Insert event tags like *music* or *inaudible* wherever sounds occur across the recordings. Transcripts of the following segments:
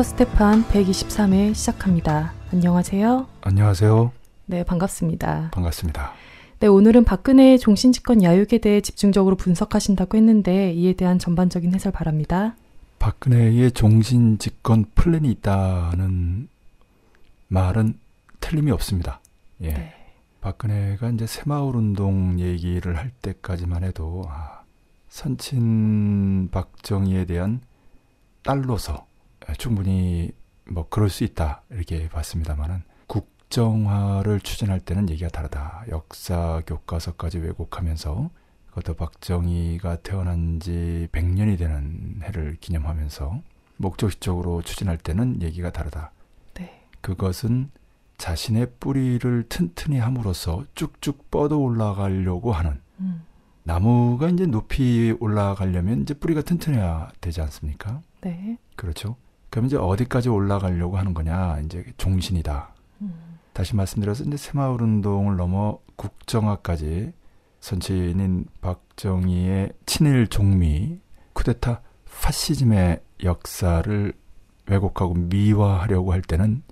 닥터 스테판 123회 시작합니다. 안녕하세요. 안녕하세요. 네, 반갑습니다. 반갑습니다. 네, 오늘은 박근혜의 종신집권 야욕에 대해 집중적으로 분석하신다고 했는데 이에 대한 전반적인 해설 바랍니다. 박근혜의 종신집권 플랜이 있다는 말은 틀림이 없습니다. 예. 네. 박근혜가 이제 새마을 운동 얘기를 할 때까지만 해도 아, 선친 박정희에 대한 딸로서 충분히 뭐 그럴 수 있다 이렇게 봤습니다만은 국정화를 추진할 때는 얘기가 다르다. 역사 교과서까지 왜곡하면서 그것도 박정희가 태어난 지 100년이 되는 해를 기념하면서 목적적으로 추진할 때는 얘기가 다르다. 네. 그것은 자신의 뿌리를 튼튼히 함으로써 쭉쭉 뻗어 올라가려고 하는 음, 나무가 이제 높이 올라가려면 이제 뿌리가 튼튼해야 되지 않습니까? 네. 그렇죠. 그럼 이제 어디까지 올라가려고 하는 거냐? 이제 종신이다. 음, 다시 말씀드려서 이제 새마을 운동을 넘어 국정화까지 선친인 박정희의 친일 종미 쿠데타 파시즘의 역사를 왜곡하고 미화하려고 할 때는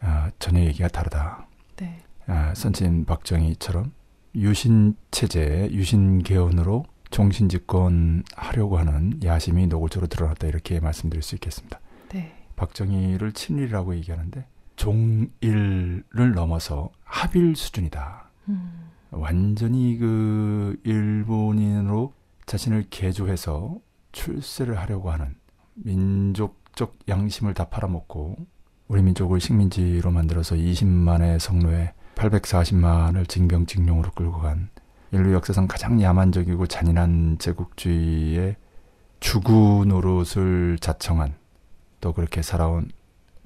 아, 전혀 얘기가 다르다. 네. 아, 선친 박정희처럼 유신 체제, 유신 개헌으로 종신 집권 하려고 하는 야심이 노골적으로 드러났다 이렇게 말씀드릴 수 있겠습니다. 네. 박정희를 친일이라고 얘기하는데 종일을 넘어서 합일 수준이다. 음, 완전히 그 일본인으로 자신을 개조해서 출세를 하려고 하는 민족적 양심을 다 팔아먹고 우리 민족을 식민지로 만들어서 20만의 성노에 840만을 징병징용으로 끌고 간 인류 역사상 가장 야만적이고 잔인한 제국주의의 주구 노릇을 자청한 또 그렇게 살아온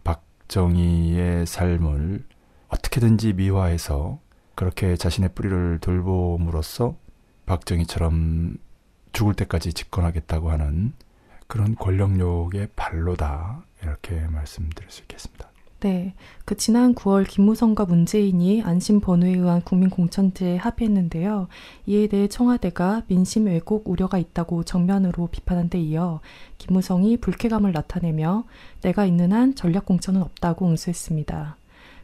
박정희의 삶을 어떻게든지 미화해서 그렇게 자신의 뿌리를 돌봄으로써 박정희처럼 죽을 때까지 집권하겠다고 하는 그런 권력욕의 발로다 이렇게 말씀드릴 수 있겠습니다. 네. 그 지난 9월 김무성과 문재인이 안심 번호에 의한 국민 공천제에 합의했는데요. 이에 대해 청와대가 민심 왜곡 우려가 있다고 정면으로 비판한 데 이어 김무성이 불쾌감을 나타내며 내가 있는 한 전략 공천은 없다고 응수했습니다.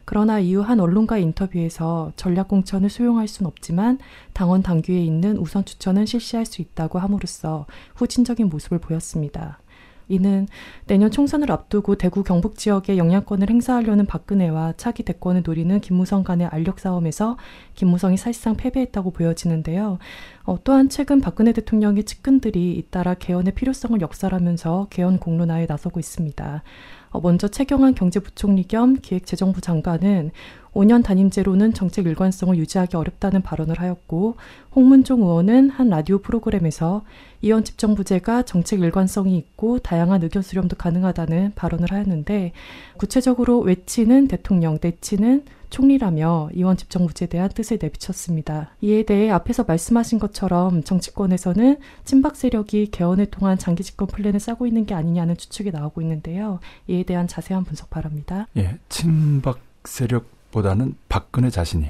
그러나 이후 한 언론과의 인터뷰에서 전략 공천을 수용할 순 없지만 당원 당규에 있는 우선 추천은 실시할 수 있다고 함으로써 후진적인 모습을 보였습니다. 이는 내년 총선을 앞두고 대구 경북 지역의 영향권을 행사하려는 박근혜와 차기 대권을 노리는 김무성 간의 알력 싸움에서 김무성이 사실상 패배했다고 보여지는데요. 어, 또한 최근 박근혜 대통령의 측근들이 잇따라 개헌의 필요성을 역설하면서 개헌 공론화에 나서고 있습니다. 어, 먼저 최경환 경제부총리 겸 기획재정부 장관은 5년 단임제로는 정책 일관성을 유지하기 어렵다는 발언을 하였고 홍문종 의원은 한 라디오 프로그램에서 이원 집정부제가 정책 일관성이 있고 다양한 의견 수렴도 가능하다는 발언을 하였는데 구체적으로 외치는 대통령, 내치는 총리라며 이원 집정부제에 대한 뜻을 내비쳤습니다. 이에 대해 앞에서 말씀하신 것처럼 정치권에서는 친박 세력이 개헌을 통한 장기 집권 플랜을 짜고 있는 게 아니냐는 추측이 나오고 있는데요. 이에 대한 자세한 분석 바랍니다. 예, 친박 세력 보다는 박근혜 자신이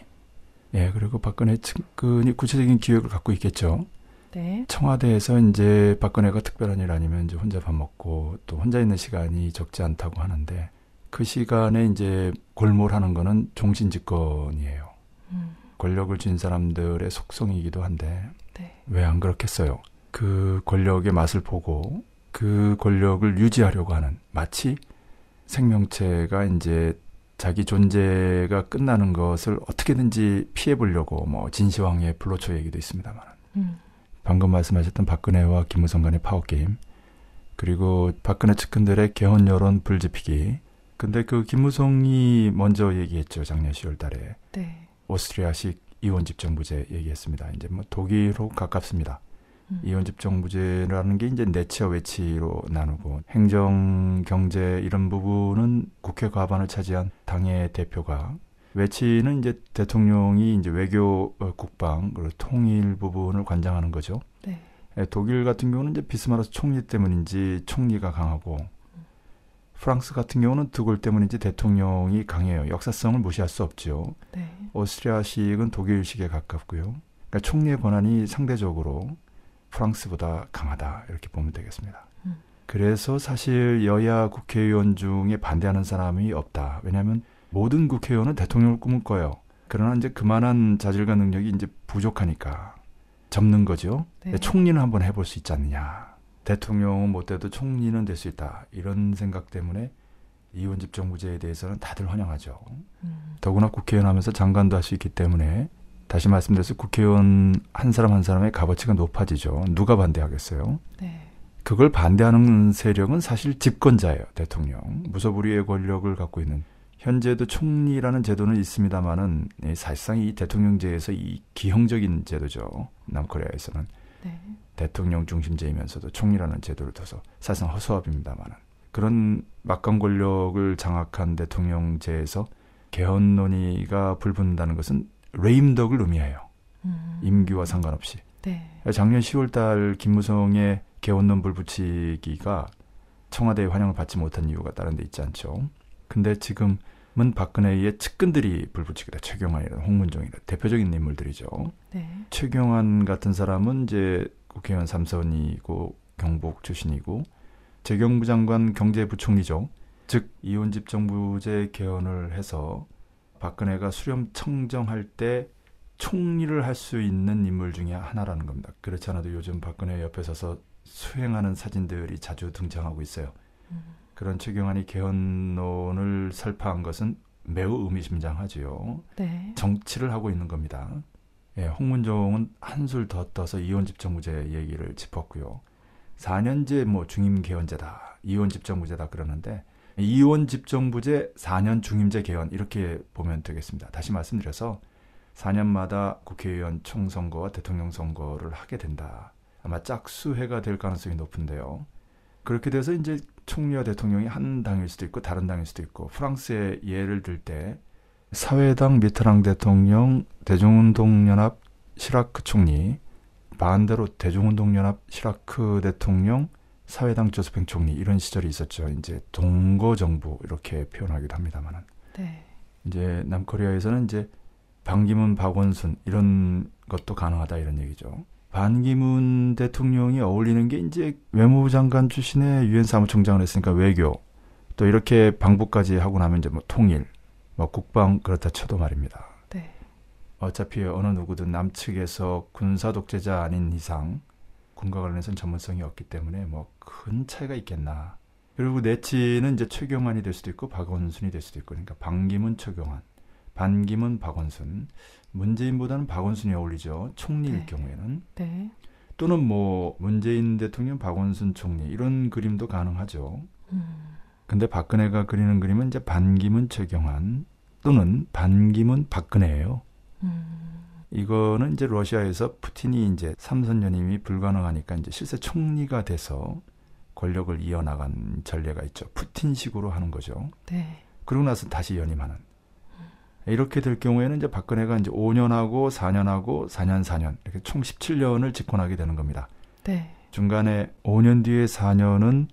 예, 그리고 박근혜 측근이 구체적인 기획을 갖고 있겠죠. 네. 청와대에서 이제 박근혜가 특별한 일 아니면 이제 혼자 밥 먹고 또 혼자 있는 시간이 적지 않다고 하는데 그 시간에 이제 골몰하는 거는 종신집권이에요. 음, 권력을 쥔 사람들의 속성이기도 한데 네. 왜안 그렇겠어요? 그 권력의 맛을 보고 그 권력을 유지하려고 하는 마치 생명체가 이제 자기 존재가 끝나는 것을 어떻게든지 피해 보려고 뭐 진시황의 불로초 얘기도 있습니다만 음, 방금 말씀하셨던 박근혜와 김무성 간의 파워 게임 그리고 박근혜 측근들의 개헌 여론 불지피기 근데 그 김무성이 먼저 얘기했죠 작년 10월 달에 네. 오스트리아식 이원 집정부제 얘기했습니다. 이제 뭐 독일로 가깝습니다. 음. 이원 집정부제라는 게 이제 내치와 외치로 나누고 행정, 경제 이런 부분은 국회 과반을 차지한 당의 대표가 외치는 이제 대통령이 이제 외교, 어, 국방, 그리고 통일 부분을 관장하는 거죠. 네. 예, 독일 같은 경우는 이제 비스마르 총리 때문인지 총리가 강하고 프랑스 같은 경우는 드골 때문인지 대통령이 강해요. 역사성을 무시할 수 없죠. 네. 오스트리아식은 독일식에 가깝고요. 그러니까 총리의 권한이 상대적으로 프랑스보다 강하다 이렇게 보면 되겠습니다. 음. 그래서 사실 여야 국회의원 중에 반대하는 사람이 없다. 왜냐하면 모든 국회의원은 대통령을 꿈을 거예요. 그러나 이제 그만한 자질과 능력이 이제 부족하니까 접는 거죠. 네. 총리는 한번 해볼 수 있지 않느냐. 대통령은 못 돼도 총리는 될 수 있다. 이런 생각 때문에 이원 집정부제에 대해서는 다들 환영하죠. 음, 더구나 국회의원 하면서 장관도 할 수 있기 때문에 다시 말씀드려서 국회의원 한 사람 한 사람의 값어치가 높아지죠. 누가 반대하겠어요? 네. 그걸 반대하는 세력은 사실 집권자예요. 대통령. 무소불위의 권력을 갖고 있는 현재도 총리라는 제도는 있습니다만은 사실상 이 대통령제에서 이 기형적인 제도죠. 남코리아에서는 네. 대통령 중심제이면서도 총리라는 제도를 둬서 사실상 허수아비입니다만은 그런 막강 권력을 장악한 대통령제에서 개헌 논의가 불붙는다는 것은 레임덕을 의미해요. 음, 임기와 상관없이. 네. 작년 10월달 김무성의 개헌론 불 붙이기가 청와대의 환영을 받지 못한 이유가 다른 데 있지 않죠. 근데 지금은 박근혜의 측근들이 불붙이기다. 최경환이나 홍문종이나 대표적인 인물들이죠. 네. 최경환 같은 사람은 이제 국회의원 삼선이고 경복 출신이고 재경부 장관 경제부총리죠. 즉 이혼집 정부제 개헌을 해서 박근혜가 수렴 청정할 때 총리를 할 수 있는 인물 중에 하나라는 겁니다. 그렇지 않아도 요즘 박근혜 옆에 서서 수행하는 사진들이 자주 등장하고 있어요. 음, 그런 최경환이 개헌론을 설파한 것은 매우 의미심장하지요. 네. 정치를 하고 있는 겁니다. 예, 홍문종은 한술 더 떠서 이혼 집정부제 얘기를 짚었고요. 4년제 뭐 중임 개헌제다. 이혼 집정부제다 그러는데 이혼 집정부제 4년 중임제 개헌 이렇게 보면 되겠습니다. 다시 말씀드려서 4년마다 국회의원 총선거와 대통령 선거를 하게 된다. 아마 짝수회가 될 가능성이 높은데요. 그렇게 돼서 이제 총리와 대통령이 한 당일 수도 있고 다른 당일 수도 있고 프랑스의 예를 들 때 사회당 미트랑 대통령, 대중운동연합 시라크 총리, 반대로 대중운동연합 시라크 대통령, 사회당 조스팽 총리 이런 시절이 있었죠. 이제 동거 정부 이렇게 표현하기도 합니다만은 네. 이제 남코리아에서는 이제 반기문, 박원순 이런 것도 가능하다 이런 얘기죠. 반기문 대통령이 어울리는 게 이제 외무부 장관 출신의 유엔 사무총장을 했으니까 외교 또 이렇게 방북까지 하고 나면 이제 뭐 통일, 뭐 국방 그렇다 쳐도 말입니다. 네. 어차피 어느 누구든 남측에서 군사 독재자 아닌 이상 군과 관련해서는 전문성이 없기 때문에 뭐 큰 차이가 있겠나. 그리고 내치는 이제 최경환이 될 수도 있고 박원순이 될 수도 있고 그러니까 반기문 최경환, 반기문 박원순, 문재인보다는 박원순이 어울리죠. 총리일 네. 경우에는 네. 또는 뭐 문재인 대통령, 박원순 총리 이런 그림도 가능하죠. 음, 근데 박근혜가 그리는 그림은 이제 반기문 최경환 또는 반기문 박근혜예요. 음, 이거는 이제 러시아에서 푸틴이 이제 삼선 연임이 불가능하니까 이제 실제 총리가 돼서 권력을 이어나간 전례가 있죠. 푸틴식으로 하는 거죠. 네. 그러고 나서 다시 연임하는. 이렇게 될 경우에는 이제 박근혜가 이제 5년하고 4년하고 4년 4년 이렇게 총 17년을 집권하게 되는 겁니다. 네. 중간에 5년 뒤에 4년은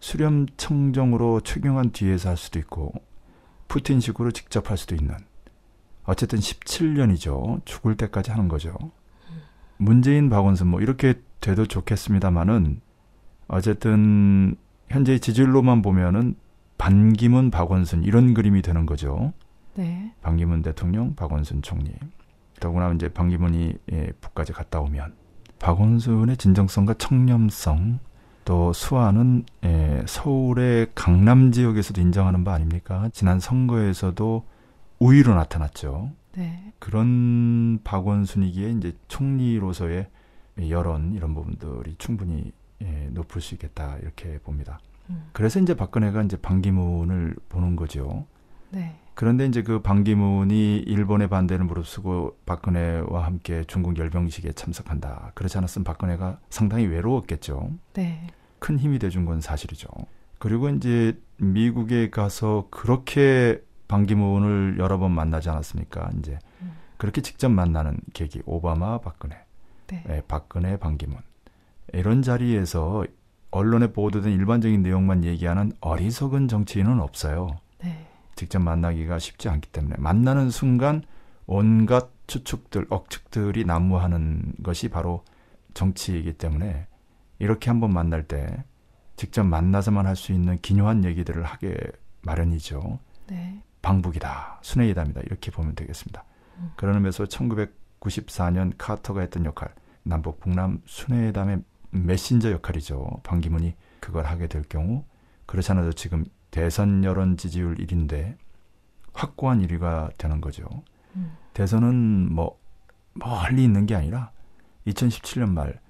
수렴 청정으로 최경환 뒤에서 할 수도 있고 푸틴식으로 직접 할 수도 있는 어쨌든 17년이죠. 죽을 때까지 하는 거죠. 문재인, 박원순 뭐 이렇게 돼도 좋겠습니다만은 어쨌든 현재 지질로만 보면은 반기문, 박원순 이런 그림이 되는 거죠. 네. 반기문 대통령, 박원순 총리. 더구나 이제 반기문이 예, 북까지 갔다 오면 박원순의 진정성과 청렴성 또 수아는 예, 서울의 강남 지역에서도 인정하는 바 아닙니까? 지난 선거에서도 우위로 나타났죠. 네. 그런 박원순이기에 이제 총리로서의 여론 이런 부분들이 충분히 예, 높을 수 있겠다 이렇게 봅니다. 음, 그래서 이제 박근혜가 이제 반기문을 보는 거죠. 네. 그런데 이제 그 반기문이 일본의 반대를 무릅쓰고 박근혜와 함께 중국 열병식에 참석한다. 그렇지 않았으면 박근혜가 상당히 외로웠겠죠. 네. 큰 힘이 돼준 건 사실이죠. 그리고 이제 미국에 가서 그렇게 반기문을 여러 번 만나지 않았습니까? 이제 음. 그렇게 직접 만나는 계기 오바마, 박근혜, 네. 예, 박근혜, 반기문 이런 자리에서 언론에 보도된 일반적인 내용만 얘기하는 어리석은 정치인은 없어요. 네. 직접 만나기가 쉽지 않기 때문에 만나는 순간 온갖 추측들, 억측들이 난무하는 것이 바로 정치이기 때문에 이렇게 한번 만날 때 직접 만나서만 할 수 있는 기묘한 얘기들을 하게 마련이죠. 네. 방북이다, 순회이담이다 이렇게 보면 되겠습니다. 음. 그런 의미에서 1994년 카터가 했던 역할, 남북 북남 순회회담의 메신저 역할이죠. 반기문이 그걸 하게 될 경우 그렇지 않아도 지금 대선 여론 지지율 1위인데 확고한 1위가 되는 거죠. 음. 대선은 뭐 멀리 있는 게 아니라 2017년 말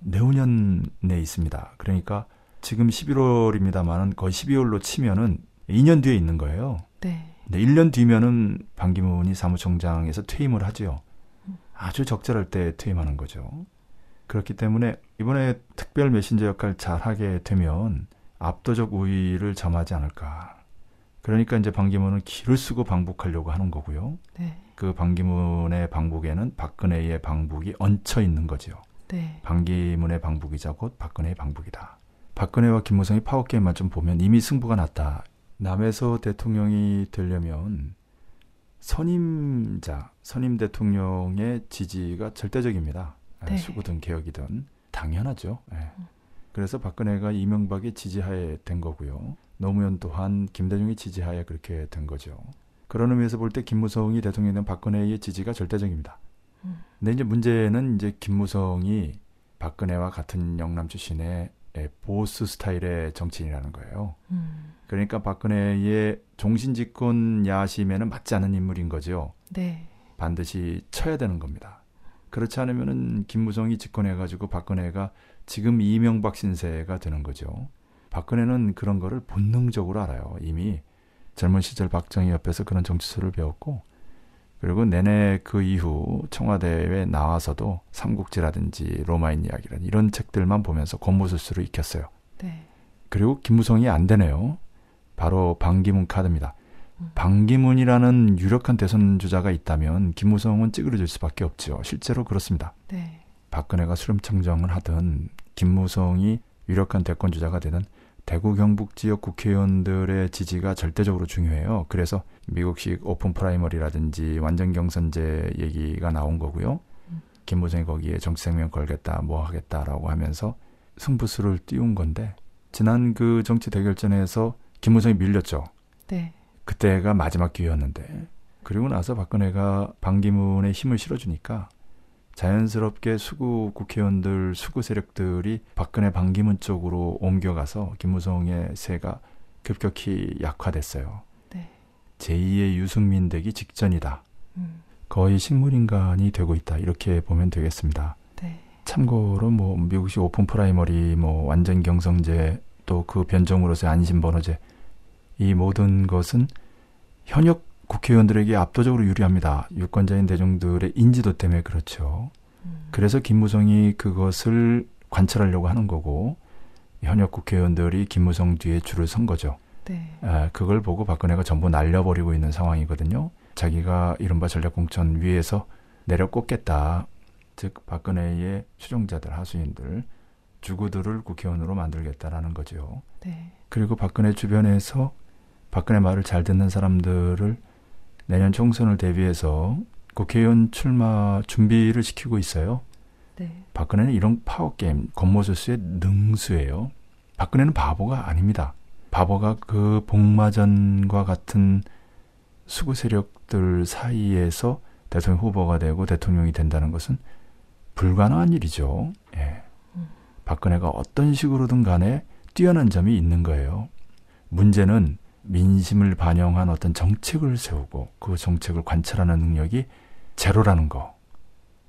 내후년에 있습니다. 그러니까 지금 11월입니다만은 거의 12월로 치면은 2년 뒤에 있는 거예요. 네. 근데 1년 뒤면은 반기문이 사무총장에서 퇴임을 하지요. 아주 적절할 때 퇴임하는 거죠. 그렇기 때문에 이번에 특별 메신저 역할 잘 하게 되면 압도적 우위를 점하지 않을까. 그러니까 이제 반기문은 기를 쓰고 방북하려고 하는 거고요. 네. 그 반기문의 방북에는 박근혜의 방북이 얹혀 있는 거지요. 네. 반기문의 방북이자 곧 박근혜의 방북이다. 박근혜와 김무성이 파워게임만 좀 보면 이미 승부가 났다. 남에서 대통령이 되려면 선임자, 선임 대통령의 지지가 절대적입니다. 네. 수구든 개혁이든 당연하죠. 예. 그래서 박근혜가 이명박의 지지하에 된 거고요. 노무현 또한 김대중의 지지하에 그렇게 된 거죠. 그런 의미에서 볼 때 김무성이 대통령이 된 박근혜의 지지가 절대적입니다. 음. 근데 이제 문제는 이제 김무성이 박근혜와 같은 영남 출신의 예, 보스 스타일의 정치인이라는 거예요. 음. 그러니까 박근혜의 종신집권 야심에는 맞지 않는 인물인 거죠. 네. 반드시 쳐야 되는 겁니다. 그렇지 않으면은 김무성이 집권해가지고 박근혜가 지금 이명박 신세가 되는 거죠. 박근혜는 그런 거를 본능적으로 알아요. 이미 젊은 시절 박정희 옆에서 그런 정치술을 배웠고 그리고 내내 그 이후 청와대에 나와서도 삼국지라든지 로마인 이야기라든지 이런 책들만 보면서 권모술수를 익혔어요. 네. 그리고 김무성이 안 되네요. 바로 반기문 카드입니다. 음. 반기문이라는 유력한 대선 주자가 있다면 김무성은 찌그러질 수밖에 없죠. 실제로 그렇습니다. 네. 박근혜가 수렴 청정을 하든 김무성이 유력한 대권 주자가 되든 대구 경북 지역 국회의원들의 지지가 절대적으로 중요해요. 그래서 미국식 open primary라든지 완전 경선제 얘기가 나온 거고요. 음. 김무성이 거기에 정치 생명 걸겠다, 뭐 하겠다라고 하면서 승부수를 띄운 건데 지난 그 정치 대결전에서 김무성이 밀렸죠. 네. 그때가 마지막 기회였는데 그리고 나서 박근혜가 반기문의 힘을 실어주니까 자연스럽게 수구 국회의원들 수구 세력들이 박근혜 반기문 쪽으로 옮겨가서 김무성의 세가 급격히 약화됐어요. 네. 제2의 유승민 되기 직전이다. 음. 거의 식물인간이 되고 있다. 이렇게 보면 되겠습니다. 네. 참고로 뭐 미국식 open primary 뭐 완전 경선제 또 그 변종으로서의 안심 번호제 이 모든 것은 현역 국회의원들에게 압도적으로 유리합니다. 유권자인 대중들의 인지도 때문에 그렇죠. 음. 그래서 김무성이 그것을 관철하려고 하는 거고 현역 국회의원들이 김무성 뒤에 줄을 선 거죠. 네. 아, 그걸 보고 박근혜가 전부 날려버리고 있는 상황이거든요. 자기가 이른바 전략공천 위에서 내려 꽂겠다. 즉 박근혜의 추종자들, 하수인들, 주구들을 국회의원으로 만들겠다라는 거죠. 네. 그리고 박근혜 주변에서 박근혜 말을 잘 듣는 사람들을 내년 총선을 대비해서 국회의원 출마 준비를 시키고 있어요. 네. 박근혜는 이런 파워 게임, 권모술수의 능수예요. 박근혜는 바보가 아닙니다. 바보가 그 복마전과 같은 수구 세력들 사이에서 대통령 후보가 되고 대통령이 된다는 것은 불가능한 일이죠. 예. 음. 박근혜가 어떤 식으로든 간에 뛰어난 점이 있는 거예요. 문제는 민심을 반영한 어떤 정책을 세우고 그 정책을 관찰하는 능력이 제로라는 거.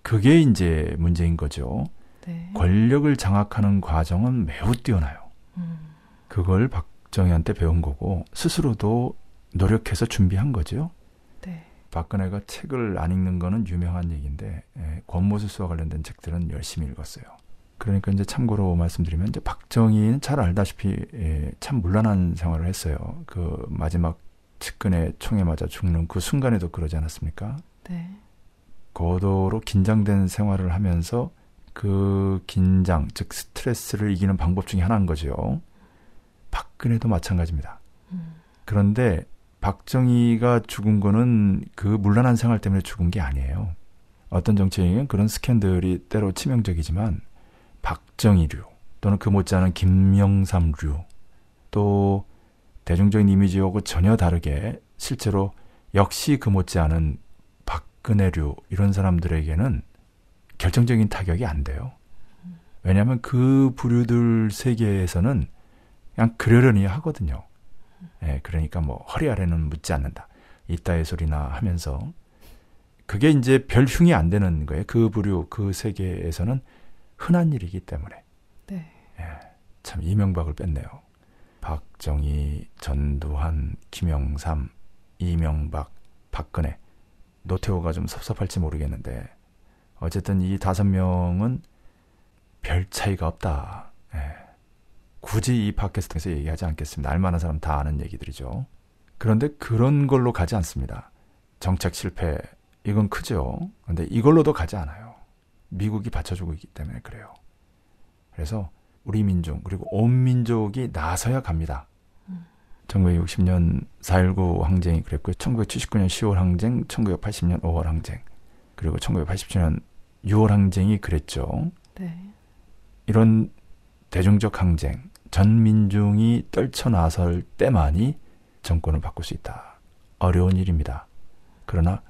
그게 이제 문제인 거죠. 네. 권력을 장악하는 과정은 매우 뛰어나요. 음. 그걸 박정희한테 배운 거고 스스로도 노력해서 준비한 거죠. 네. 박근혜가 책을 안 읽는 거는 유명한 얘기인데 예, 권모술수와 관련된 책들은 열심히 읽었어요. 그러니까 이제 참고로 말씀드리면 이제 박정희는 잘 알다시피 예, 참 문란한 생활을 했어요. 그 마지막 측근의 총에 맞아 죽는 그 순간에도 그러지 않았습니까? 네. 고도로 긴장된 생활을 하면서 그 긴장, 즉 스트레스를 이기는 방법 중에 하나인 거죠. 박근혜도 마찬가지입니다. 음. 그런데 박정희가 죽은 거는 그 문란한 생활 때문에 죽은 게 아니에요. 어떤 정치인은 그런 스캔들이 때로 치명적이지만 박정희류, 또는 그 못지않은 김영삼류 또 대중적인 이미지하고 전혀 다르게 실제로 역시 그 못지않은 박근혜류 이런 사람들에게는 결정적인 타격이 안 돼요. 왜냐하면 그 부류들 세계에서는 그냥 그러려니 하거든요. 예, 그러니까 뭐 허리 아래는 묻지 않는다. 이따의 소리나 하면서 그게 이제 별 흉이 안 되는 거예요. 그 부류 그 세계에서는 흔한 일이기 때문에. 네. 예, 참 이명박을 뺐네요. 박정희, 전두환, 김영삼, 이명박, 박근혜, 노태우가 좀 섭섭할지 모르겠는데 어쨌든 이 다섯 명은 별 차이가 없다. 예. 굳이 이 팟캐스트에서 얘기하지 않겠습니다. 알만한 사람 다 아는 얘기들이죠. 그런데 그런 걸로 가지 않습니다. 정책 실패 이건 크죠. 근데 이걸로도 가지 않아요. 미국이 받쳐주고 있기 때문에 그래요. 그래서 우리 민족 그리고 온 민족이 나서야 갑니다. 1960년 4.19 항쟁이 그랬고요. 1979년 10월 항쟁, 1980년 5월 항쟁, 그리고 1987년 6월 항쟁이 그랬죠. 네. 이런 대중적 항쟁, 전 민중이 떨쳐 나설 때만이 정권을 바꿀 수 있다. 어려운 일입니다. 그러나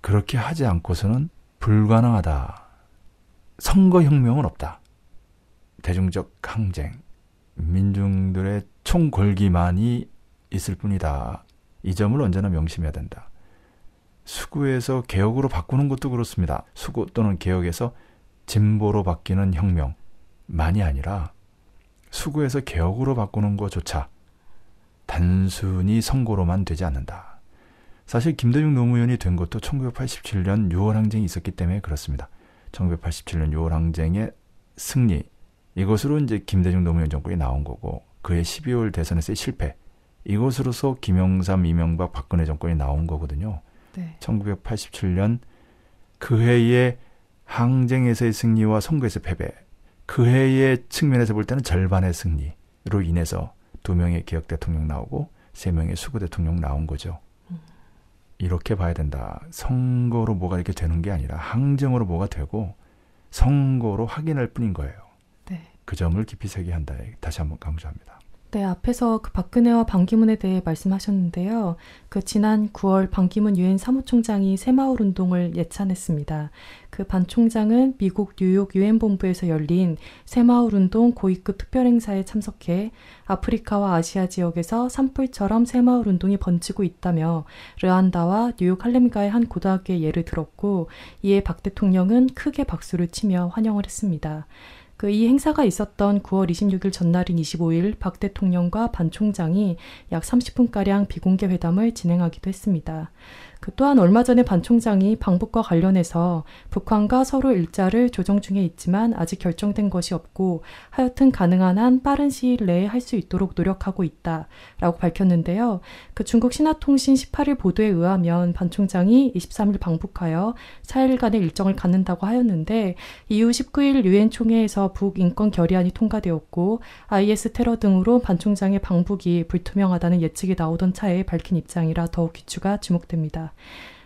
그렇게 하지 않고서는 불가능하다. 선거혁명은 없다. 대중적 항쟁, 민중들의 총궐기만이 있을 뿐이다. 이 점을 언제나 명심해야 된다. 수구에서 개혁으로 바꾸는 것도 그렇습니다. 수구 또는 개혁에서 진보로 바뀌는 혁명만이 아니라 수구에서 개혁으로 바꾸는 것조차 단순히 선거로만 되지 않는다. 사실 김대중 노무현이 된 것도 1987년 6월 항쟁이 있었기 때문에 그렇습니다. 1987년 6월 항쟁의 승리 이것으로 이제 김대중 노무현 정권이 나온 거고 그해 12월 대선에서의 실패 이것으로서 김영삼, 이명박, 박근혜 정권이 나온 거거든요. 네. 1987년 그 해의 항쟁에서의 승리와 선거에서 패배 그 해의 측면에서 볼 때는 절반의 승리로 인해서 두 명의 개혁 대통령 나오고 세 명의 수구 대통령 나온 거죠. 이렇게 봐야 된다. 선거로 뭐가 이렇게 되는 게 아니라 항쟁으로 뭐가 되고 선거로 확인할 뿐인 거예요. 네. 그 점을 깊이 새기한다. 다시 한번 강조합니다. 네, 앞에서 그 박근혜와 반기문에 대해 말씀하셨는데요. 그 지난 9월 반기문 유엔 사무총장이 새마을 운동을 예찬했습니다. 그 반 총장은 미국 뉴욕 유엔 본부에서 열린 새마을 운동 고위급 특별 행사에 참석해 아프리카와 아시아 지역에서 산불처럼 새마을 운동이 번지고 있다며 르안다와 뉴욕 할렘가의 한 고등학교의 예를 들었고 이에 박 대통령은 크게 박수를 치며 환영을 했습니다. 그 이 행사가 있었던 9월 26일 전날인 25일 박 대통령과 반 총장이 약 30분가량 비공개 회담을 진행하기도 했습니다. 그 또한 얼마 전에 반 총장이 방북과 관련해서 북한과 서로 일자를 조정 중에 있지만 아직 결정된 것이 없고 하여튼 가능한 한 빠른 시일 내에 할 수 있도록 노력하고 있다 라고 밝혔는데요. 그 중국 신화통신 18일 보도에 의하면 반 총장이 23일 방북하여 4일간의 일정을 갖는다고 하였는데 이후 19일 유엔 총회에서 북인권 결의안이 통과되었고 IS 테러 등으로 반 총장의 방북이 불투명하다는 예측이 나오던 차에 밝힌 입장이라 더욱 귀추가 주목됩니다.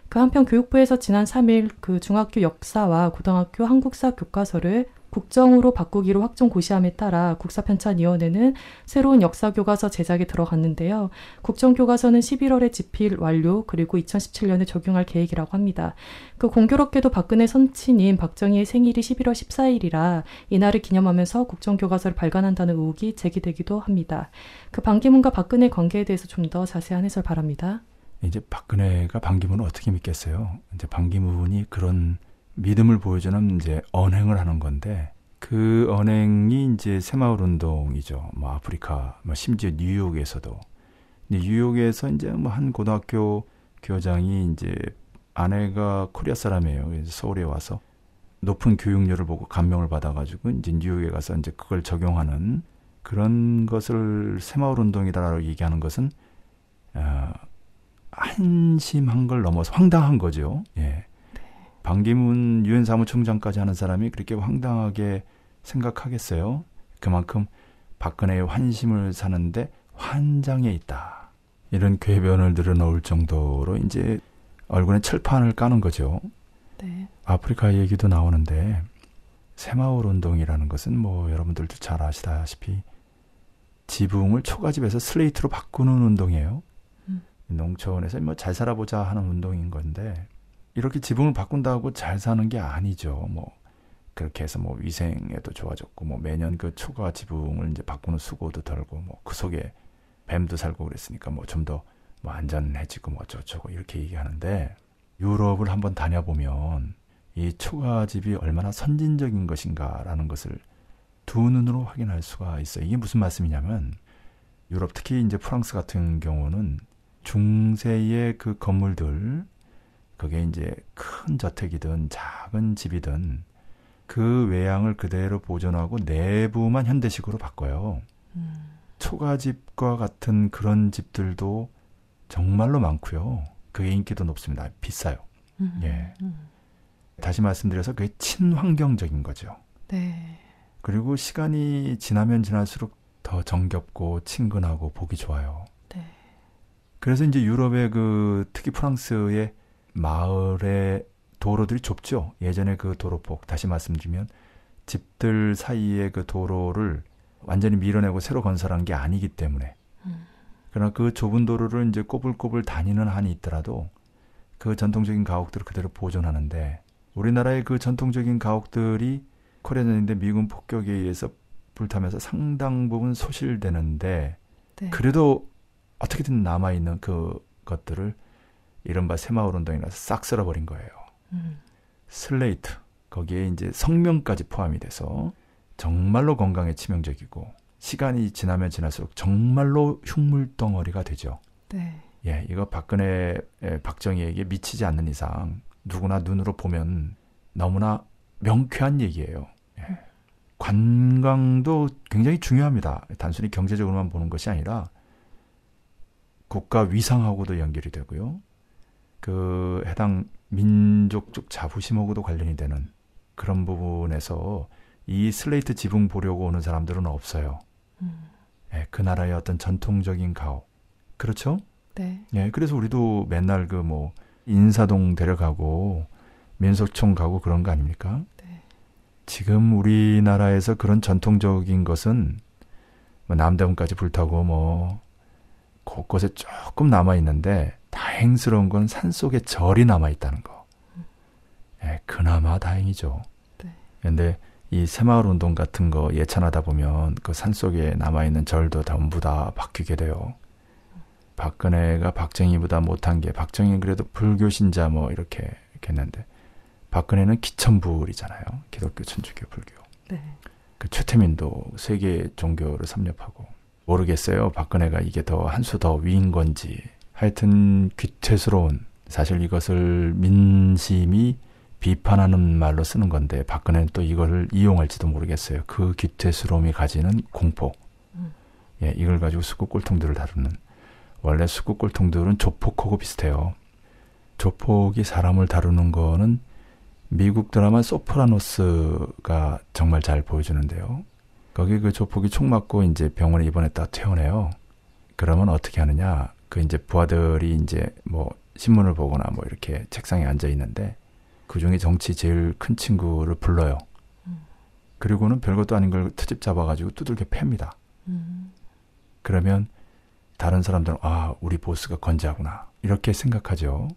그 한편 교육부에서 지난 3일 그 중학교 역사와 고등학교 한국사 교과서를 국정으로 바꾸기로 확정 고시함에 따라 국사편찬위원회는 새로운 역사교과서 제작에 들어갔는데요. 국정교과서는 11월에 집필 완료 그리고 2017년에 적용할 계획이라고 합니다. 그 공교롭게도 박근혜 선친인 박정희의 생일이 11월 14일이라 이날을 기념하면서 국정교과서를 발간한다는 의혹이 제기되기도 합니다. 그 반기문과 박근혜 관계에 대해서 좀 더 자세한 해설 바랍니다. 이제 박근혜가 반기문을 어떻게 믿겠어요? 이제 반기문이 그런 믿음을 보여주는 이제 언행을 하는 건데 그 언행이 이제 새마을 운동이죠. 뭐 아프리카, 뭐 심지어 뉴욕에서도 뉴욕에서 이제 뭐 한 고등학교 교장이 이제 아내가 코리아 사람이에요. 서울에 와서 높은 교육료를 보고 감명을 받아가지고 이제 뉴욕에 가서 이제 그걸 적용하는 그런 것을 새마을 운동이다라고 얘기하는 것은 어, 한심한 걸 넘어서 황당한 거죠. 예. 반기문 유엔 사무총장까지 하는 사람이 그렇게 황당하게 생각하겠어요? 그만큼 박근혜의 환심을 사는데 환장해 있다. 이런 궤변을 늘어놓을 정도로 이제 얼굴에 철판을 까는 거죠. 네. 아프리카 얘기도 나오는데 새마을 운동이라는 것은 뭐 여러분들도 잘 아시다시피 지붕을 초가집에서 슬레이트로 바꾸는 운동이에요. 음. 농촌에서 뭐 잘 살아보자 하는 운동인 건데 이렇게 지붕을 바꾼다고 잘 사는 게 아니죠. 뭐 그렇게 해서 뭐 위생에도 좋아졌고 뭐 매년 그 초가 지붕을 이제 바꾸는 수고도 덜고 뭐 그 속에 뱀도 살고 그랬으니까 뭐 좀 더 뭐 안전해지고 뭐 어쩌고저쩌고 이렇게 얘기하는데 유럽을 한번 다녀보면 이 초가 집이 얼마나 선진적인 것인가라는 것을 두 눈으로 확인할 수가 있어요. 이게 무슨 말씀이냐면 유럽 특히 이제 프랑스 같은 경우는 중세의 그 건물들 그게 이제 큰 저택이든 작은 집이든 그 외양을 그대로 보존하고 내부만 현대식으로 바꿔요. 음. 초가집과 같은 그런 집들도 정말로 많고요. 그게 인기도 높습니다. 비싸요. 음. 예. 음. 다시 말씀드려서 그게 친환경적인 거죠. 네. 그리고 시간이 지나면 지날수록 더 정겹고 친근하고 보기 좋아요. 네. 그래서 이제 유럽의 그 특히 프랑스의 마을의 도로들이 좁죠. 예전에 그 도로폭 다시 말씀드리면 집들 사이의 그 도로를 완전히 밀어내고 새로 건설한 게 아니기 때문에 음. 그러나 그 좁은 도로를 이제 꼬불꼬불 다니는 한이 있더라도 그 전통적인 가옥들을 그대로 보존하는데 우리나라의 그 전통적인 가옥들이 코리아전인데 미군 폭격에 의해서 불타면서 상당 부분 소실되는데 네. 그래도 어떻게든 남아 있는 그 것들을 이른바 새마을 운동이라서 싹 쓸어버린 거예요. 음. 슬레이트 거기에 이제 성명까지 포함이 돼서 정말로 건강에 치명적이고 시간이 지나면 지날수록 정말로 흉물 덩어리가 되죠. 네. 예, 이거 박근혜 에, 박정희에게 미치지 않는 이상 누구나 눈으로 보면 너무나 명쾌한 얘기예요. 예. 관광도 굉장히 중요합니다. 단순히 경제적으로만 보는 것이 아니라 국가 위상하고도 연결이 되고요. 그 해당 민족적 자부심하고도 관련이 되는 그런 부분에서 이 슬레이트 지붕 보려고 오는 사람들은 없어요. 음. 예, 그 나라의 어떤 전통적인 가옥. 그렇죠? 네. 예, 그래서 우리도 맨날 그 뭐 인사동 데려가고 민속촌 가고 그런 거 아닙니까? 네. 지금 우리나라에서 그런 전통적인 것은 뭐 남대문까지 불타고 뭐 곳곳에 조금 남아 있는데 다행스러운 건 산속에 절이 남아 있다는 거. 예, 그나마 다행이죠. 네. 근데 이 새마을 운동 같은 거 예찬하다 보면 그 산속에 남아 있는 절도 전부 다 바뀌게 돼요. 박근혜가 박정희보다 못한 게 박정희 그래도 불교 신자 뭐 이렇게 했는데 박근혜는 기천불이잖아요. 기독교, 천주교, 불교. 네. 그 최태민도 세계 종교를 섭렵하고 모르겠어요. 박근혜가 이게 더 한 수 더 위인 건지 하여튼 귀태스러운 사실 이것을 민심이 비판하는 말로 쓰는 건데 박근혜는 또 이거를 이용할지도 모르겠어요. 그 귀태스러움이 가지는 공포. 음. 예, 이걸 가지고 수국 꼴통들을 다루는 원래 수국 꼴통들은 조폭하고 비슷해요. 조폭이 사람을 다루는 거는 미국 드라마 소프라노스가 정말 잘 보여주는데요. 거기 그 조폭이 총 맞고 이제 병원에 입원했다 퇴원해요. 그러면 어떻게 하느냐? 그 이제 부하들이 이제 뭐 신문을 보거나 뭐 이렇게 책상에 앉아 있는데 그 중에 정치 제일 큰 친구를 불러요. 음. 그리고는 별것도 아닌 걸 트집 잡아가지고 두들겨 팹니다. 음. 그러면 다른 사람들은 아 우리 보스가 건재하구나 이렇게 생각하죠.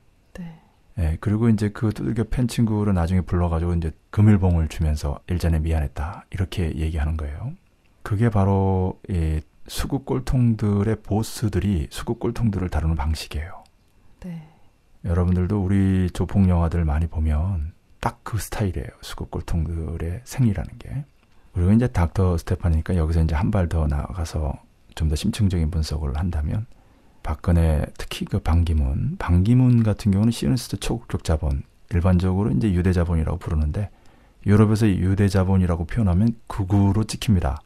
네. 예, 그리고 이제 그 두들겨 팬 친구를 나중에 불러가지고 이제 금일봉을 주면서 일전에 미안했다 이렇게 얘기하는 거예요. 그게 바로 이 수국 꼴통들의 보스들이 수국 꼴통들을 다루는 방식이에요. 네. 여러분들도 우리 조폭 영화들 많이 보면 딱 그 스타일이에요. 수국 꼴통들의 생리라는 게. 그리고 이제 닥터 스테판이니까 여기서 이제 한 발 더 나아가서 좀 더 심층적인 분석을 한다면 박근혜 특히 그 반기문, 반기문 같은 경우는 시오니스트 초국적 자본, 일반적으로 이제 유대 자본이라고 부르는데 유럽에서 유대 자본이라고 표현하면 극우로 찍힙니다.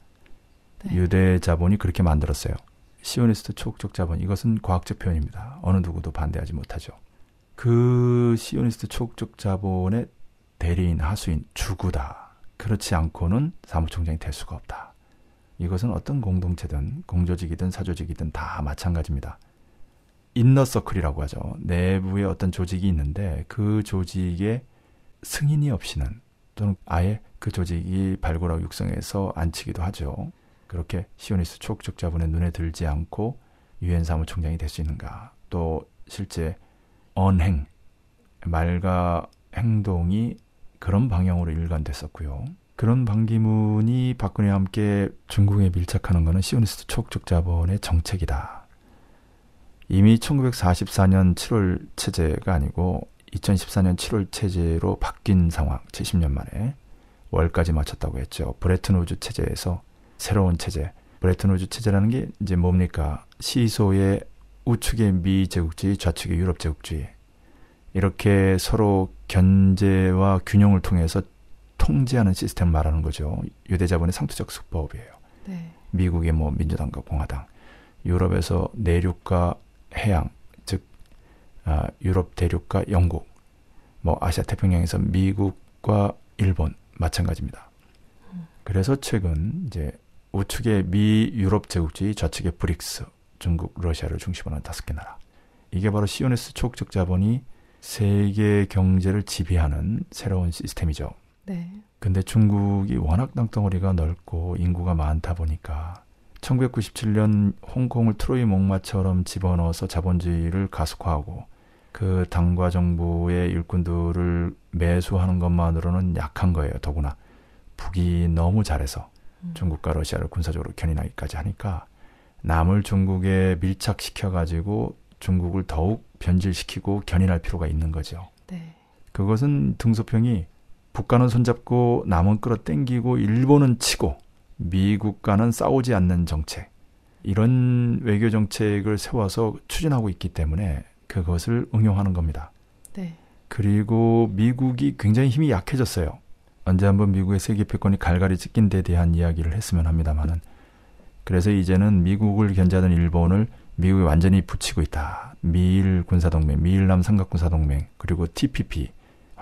네. 유대 자본이 그렇게 만들었어요. 시오니스트 초국적 자본 이것은 과학적 표현입니다. 어느 누구도 반대하지 못하죠. 그 시오니스트 초국적 자본의 대리인 하수인 주구다. 그렇지 않고는 사무총장이 될 수가 없다. 이것은 어떤 공동체든 공조직이든 사조직이든 다 마찬가지입니다. 인너 서클이라고 하죠. 내부에 어떤 조직이 있는데 그 조직에 승인이 없이는 또는 아예 그 조직이 발굴하고 육성해서 안치기도 하죠. 그렇게 시오니스 초국적자분의 눈에 들지 않고 유엔 사무총장이 될 수 있는가? 또 실제 언행 말과 행동이 그런 방향으로 일관됐었고요. 그런 반기문이 박근혜와 함께 중국에 밀착하는 것은 시오니스트 초국적 자본의 정책이다. 이미 1944년 7월 체제가 아니고 2014년 7월 체제로 바뀐 상황, 70년 만에 월까지 맞췄다고 했죠. 브레튼 우즈 체제에서 새로운 체제, 브레튼 우즈 체제라는 게 이제 뭡니까? 시소의 우측의 미 제국주의, 좌측의 유럽 제국주의. 이렇게 서로 견제와 균형을 통해서 통제하는 시스템을 말하는 거죠. 유대 자본의 상투적 수법이에요. 네. 미국의 뭐 민주당과 공화당, 유럽에서 내륙과 해양, 즉 아, 유럽 대륙과 영국, 뭐 아시아 태평양에서 미국과 일본 마찬가지입니다. 그래서 최근 이제 우측의 미 유럽 제국주의, 좌측의 브릭스, 중국, 러시아를 중심으로 한 다섯 개 나라. 이게 바로 시오니스트 초국적 자본이 세계 경제를 지배하는 새로운 시스템이죠. 네. 근데 중국이 워낙 땅덩어리가 넓고 인구가 많다 보니까 1997년 홍콩을 트로이 목마처럼 집어넣어서 자본주의를 가속화하고 그 당과 정부의 일꾼들을 매수하는 것만으로는 약한 거예요. 더구나 북이 너무 잘해서 음. 중국과 러시아를 군사적으로 견인하기까지 하니까 남을 중국에 밀착시켜 가지고 중국을 더욱 변질시키고 견인할 필요가 있는 거죠. 네. 그것은 등소평이 북한은 손잡고 남은 끌어땡기고 일본은 치고 미국과는 싸우지 않는 정책 이런 외교 정책을 세워서 추진하고 있기 때문에 그것을 응용하는 겁니다. 네. 그리고 미국이 굉장히 힘이 약해졌어요. 언제 한번 미국의 세계 패권이 갈갈이 찢긴 데 대한 이야기를 했으면 합니다만은 그래서 이제는 미국을 견제하던 일본을 미국이 완전히 붙이고 있다. 미일 군사동맹, 미일남 삼각군사동맹, 그리고 TPP,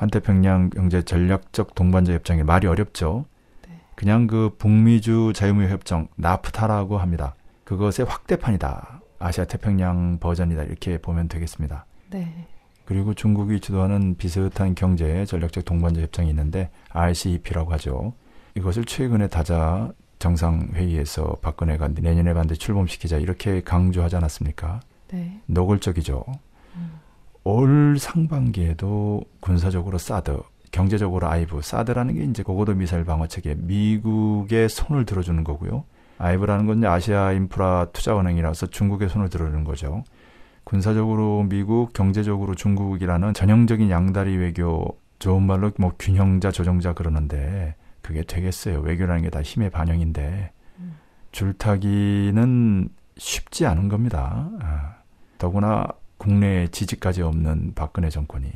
환태평양 경제 전략적 동반자 협정이 말이 어렵죠. 네. 그냥 그 북미주 자유무역 협정 나프타라고 합니다. 그것의 확대판이다. 아시아 태평양 버전이다. 이렇게 보면 되겠습니다. 네. 그리고 중국이 주도하는 비슷한 경제 전략적 동반자 협정이 있는데 RCEP라고 하죠. 이것을 최근에 다자 정상회의에서 박근혜가 내년에 반대 출범시키자 이렇게 강조하지 않았습니까? 네. 노골적이죠. 음. 올 상반기에도 군사적으로 사드, 경제적으로 아이브, 사드라는 게 이제 고고도 미사일 방어 체계, 미국의 손을 들어주는 거고요. 아이브라는 건 아시아 인프라 투자 은행이라서 중국의 손을 들어주는 거죠. 군사적으로 미국, 경제적으로 중국이라는 전형적인 양다리 외교, 좋은 말로 뭐 균형자, 조정자 그러는데 그게 되겠어요. 외교라는 게 다 힘의 반영인데 음. 줄타기는 쉽지 않은 겁니다. 아, 더구나 국내에 지지까지 없는 박근혜 정권이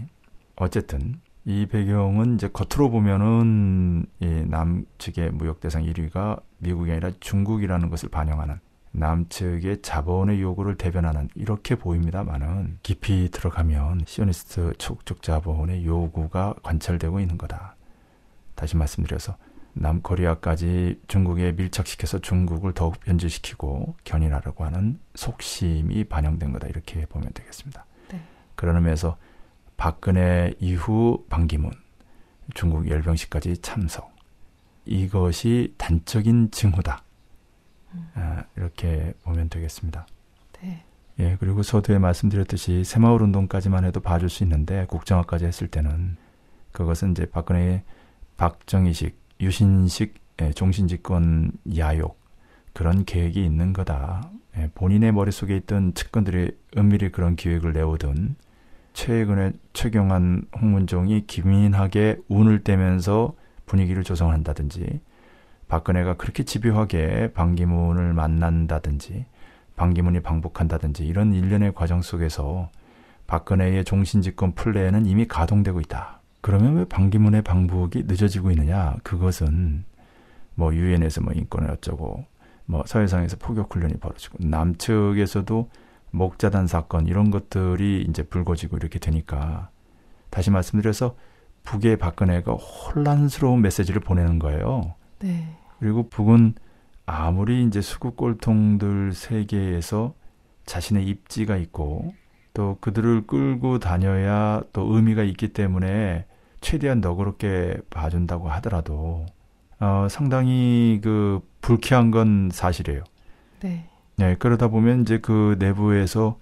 어쨌든 이 배경은 이제 겉으로 보면은 이 남측의 무역 대상 1위가 미국이 아니라 중국이라는 것을 반영하는 남측의 자본의 요구를 대변하는 이렇게 보입니다만은 깊이 들어가면 시오니스트 촉적 자본의 요구가 관철되고 있는 거다. 다시 말씀드려서 남코리아까지 중국에 밀착시켜서 중국을 더욱 변질시키고 견인하려고 하는 속심이 반영된 거다 이렇게 보면 되겠습니다. 네. 그런 의미에서 박근혜 이후 반기문 중국 열병식까지 참석 이것이 단적인 징후다. 음. 아, 이렇게 보면 되겠습니다. 네. 예, 그리고 서두에 말씀드렸듯이 새마을 운동까지만 해도 봐줄 수 있는데 국정화까지 했을 때는 그것은 이제 박근혜의 박정희식 유신식 예, 종신집권 야욕 그런 계획이 있는 거다. 예, 본인의 머릿속에 있던 측근들이 은밀히 그런 기획을 내오든 최근에 최경환 홍문종이 기민하게 운을 떼면서 분위기를 조성한다든지 박근혜가 그렇게 집요하게 반기문을 만난다든지 반기문이 방북한다든지 이런 일련의 과정 속에서 박근혜의 종신집권 플랜은 이미 가동되고 있다. 그러면 왜 반기문의 방북이 늦어지고 있느냐? 그것은 뭐 유엔에서 뭐 인권을 어쩌고 뭐 서해상에서 포격 훈련이 벌어지고 남측에서도 목자단 사건 이런 것들이 이제 불거지고 이렇게 되니까 다시 말씀드려서 북의 박근혜가 혼란스러운 메시지를 보내는 거예요. 네. 그리고 북은 아무리 이제 수국 꼴통들 세계에서 자신의 입지가 있고 또 그들을 끌고 다녀야 또 의미가 있기 때문에 최대한 너그럽게 봐준다고 하더라도 어, 상당히 그 불쾌한 건 사실이에요. 네. 네, 그러다 보면 이제 그 내부에서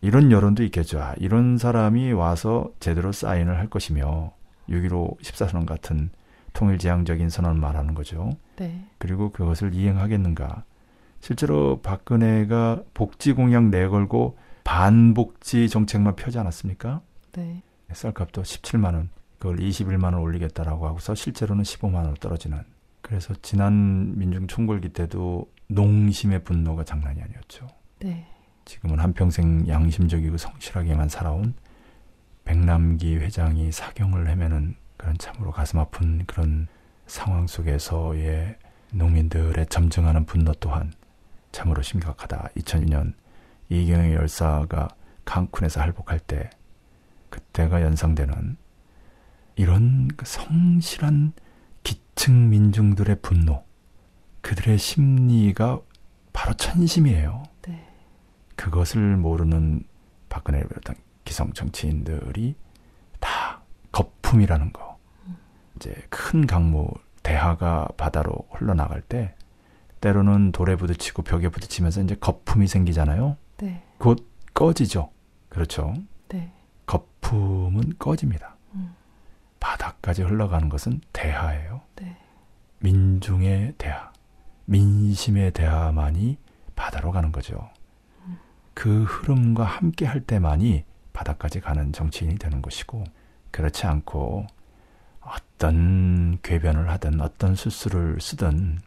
이런 여론도 있겠죠. 아, 이런 사람이 와서 제대로 사인을 할 것이며 6.15 14선언 같은 통일지향적인 선언을 말하는 거죠. 네. 그리고 그것을 이행하겠는가. 실제로 박근혜가 복지 공약 내걸고 반복지 정책만 펴지 않았습니까? 네. 쌀값도 17만 원, 그걸 21만 원 올리겠다라고 하고서 실제로는 15만 원 떨어지는. 그래서 지난 민중 총궐기 때도 농심의 분노가 장난이 아니었죠. 네. 지금은 한평생 양심적이고 성실하게만 살아온 백남기 회장이 사경을 헤매는 그런 참으로 가슴 아픈 그런 상황 속에서의 농민들의 점증하는 분노 또한 참으로 심각하다. 2002년 이경영 열사가 칸쿤에서 할복할 때 그때가 연상되는 이런 그 성실한 기층 민중들의 분노, 그들의 심리가 바로 천심이에요. 네. 그것을 모르는 박근혜를 비롯한 기성 정치인들이 다 거품이라는 거. 이제 큰 강물, 대하가 바다로 흘러나갈 때 때로는 돌에 부딪히고 벽에 부딪히면서 이제 거품이 생기잖아요. 네. 곧 꺼지죠. 그렇죠. 네. 거품은 꺼집니다. 음. 바다까지 흘러가는 것은 대하예요. 네. 민중의 대하, 민심의 대하만이 바다로 가는 거죠. 그 흐름과 함께 할 때만이 바다까지 가는 정치인이 되는 것이고, 그렇지 않고 어떤 궤변을 하든 어떤 수술을 쓰든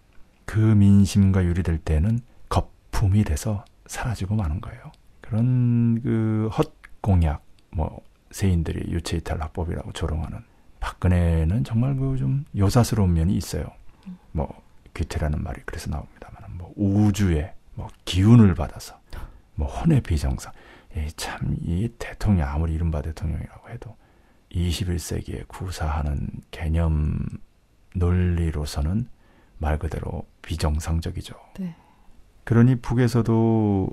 그 민심과 유리될 때는 거품이 돼서 사라지고 마는 거예요. 그런 그 헛공약, 뭐 세인들이 유체이탈 합법이라고 조롱하는 박근혜는 정말 그 좀 요사스러운 면이 있어요. 뭐 귀태라는 말이 그래서 나옵니다만 뭐 우주의 뭐 기운을 받아서 뭐 혼의 비정상. 참이 대통령 아무리 이른바 대통령이라고 해도 21세기에 구사하는 개념 논리로서는 말 그대로 비정상적이죠. 네. 그러니 북에서도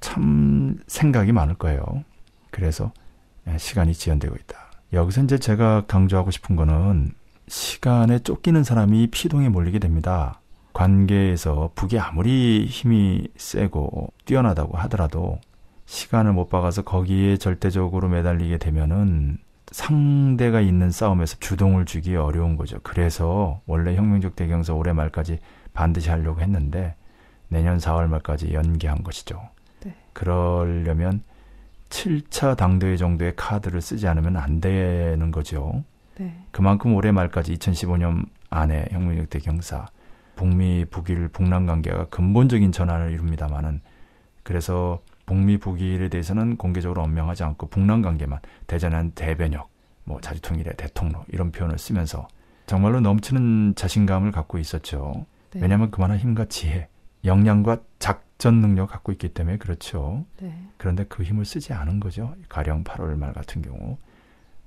참 생각이 많을 거예요. 그래서 시간이 지연되고 있다. 여기서 이제 제가 강조하고 싶은 거는 시간에 쫓기는 사람이 피동에 몰리게 됩니다. 관계에서 북이 아무리 힘이 세고 뛰어나다고 하더라도 시간을 못 박아서 거기에 절대적으로 매달리게 되면은 상대가 있는 싸움에서 주동을 주기 어려운 거죠. 그래서 원래 혁명적 대경서 올해 말까지 반드시 하려고 했는데 내년 4월 말까지 연기한 것이죠. 네. 그러려면 7차 당대회 정도의 카드를 쓰지 않으면 안 되는 거죠. 네. 그만큼 올해 말까지 2015년 안에 혁명적 대경사 북미 북일 북남 관계가 근본적인 전환을 이룹니다마는 그래서 북미 북일에 대해서는 공개적으로 언명하지 않고 북남 관계만 대전한 대변역, 뭐 자주통일의 대통로 이런 표현을 쓰면서 정말로 넘치는 자신감을 갖고 있었죠. 네. 왜냐하면 그만한 힘과 지혜, 역량과 작 전 능력 을 갖고 있기 때문에 그렇죠. 네. 그런데 그 힘을 쓰지 않은 거죠. 가령 8월 말 같은 경우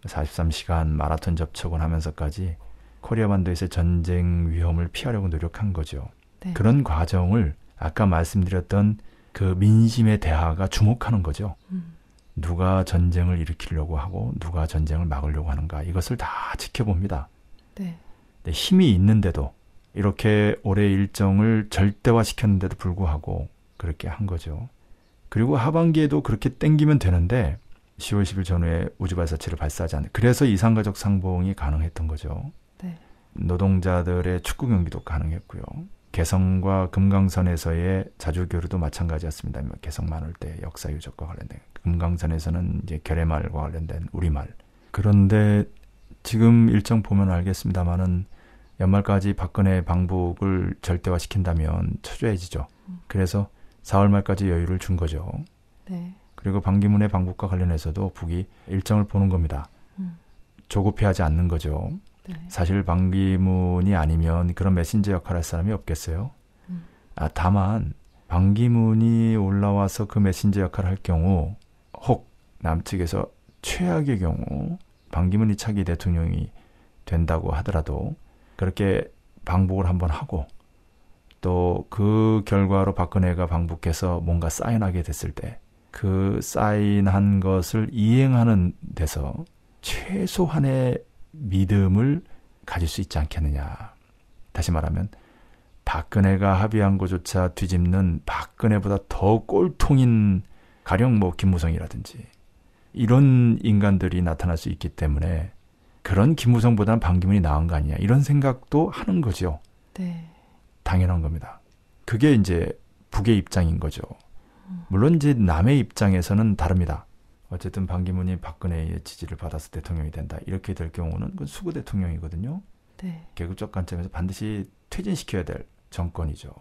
43시간 마라톤 접촉을 하면서까지 코리아 반도에서의 전쟁 위험을 피하려고 노력한 거죠. 네. 그런 과정을 아까 말씀드렸던 그 민심의 대화가 주목하는 거죠. 음. 누가 전쟁을 일으키려고 하고 누가 전쟁을 막으려고 하는가 이것을 다 지켜봅니다. 네. 네, 힘이 있는데도 이렇게 올해 일정을 절대화시켰는데도 불구하고 그렇게 한 거죠. 그리고 하반기에도 그렇게 땡기면 되는데 10월 10일 전후에 우주발사체를 발사하지 않는 그래서 이상가족 상봉이 가능했던 거죠. 네. 노동자들의 축구 경기도 가능했고요. 개성과 금강선에서의 자주교류도 마찬가지였습니다. 뭐 개성 많을 때 역사 유적과 관련된 금강선에서는 이제 결의말과 관련된 우리말. 그런데 지금 일정 보면 알겠습니다만은 연말까지 박근혜 방북을 절대화시킨다면 초조해지죠. 그래서 4월 말까지 여유를 준 거죠. 네. 그리고 반기문의 방북과 관련해서도 북이 일정을 보는 겁니다. 음. 조급해하지 않는 거죠. 네. 사실 반기문이 아니면 그런 메신저 역할을 할 사람이 없겠어요. 음. 아, 다만 반기문이 올라와서 그 메신저 역할을 할 경우 혹 남측에서 최악의 경우 반기문이 차기 대통령이 된다고 하더라도 그렇게 방북을 한번 하고 또 그 결과로 박근혜가 방북해서 뭔가 사인하게 됐을 때 그 사인한 것을 이행하는 데서 최소한의 믿음을 가질 수 있지 않겠느냐. 다시 말하면 박근혜가 합의한 것조차 뒤집는 박근혜보다 더 꼴통인 가령 뭐 김무성이라든지 이런 인간들이 나타날 수 있기 때문에 그런 김무성보다는 반기문이 나은 거 아니냐 이런 생각도 하는 거죠. 네. 당연한 겁니다. 그게 이제 북의 입장인 거죠. 물론 이제 남의 입장에서는 다릅니다. 어쨌든 반기문이 박근혜의 지지를 받아서 대통령이 된다. 이렇게 될 경우는 그건 수구 대통령이거든요. 네. 계급적 관점에서 반드시 퇴진시켜야 될 정권이죠.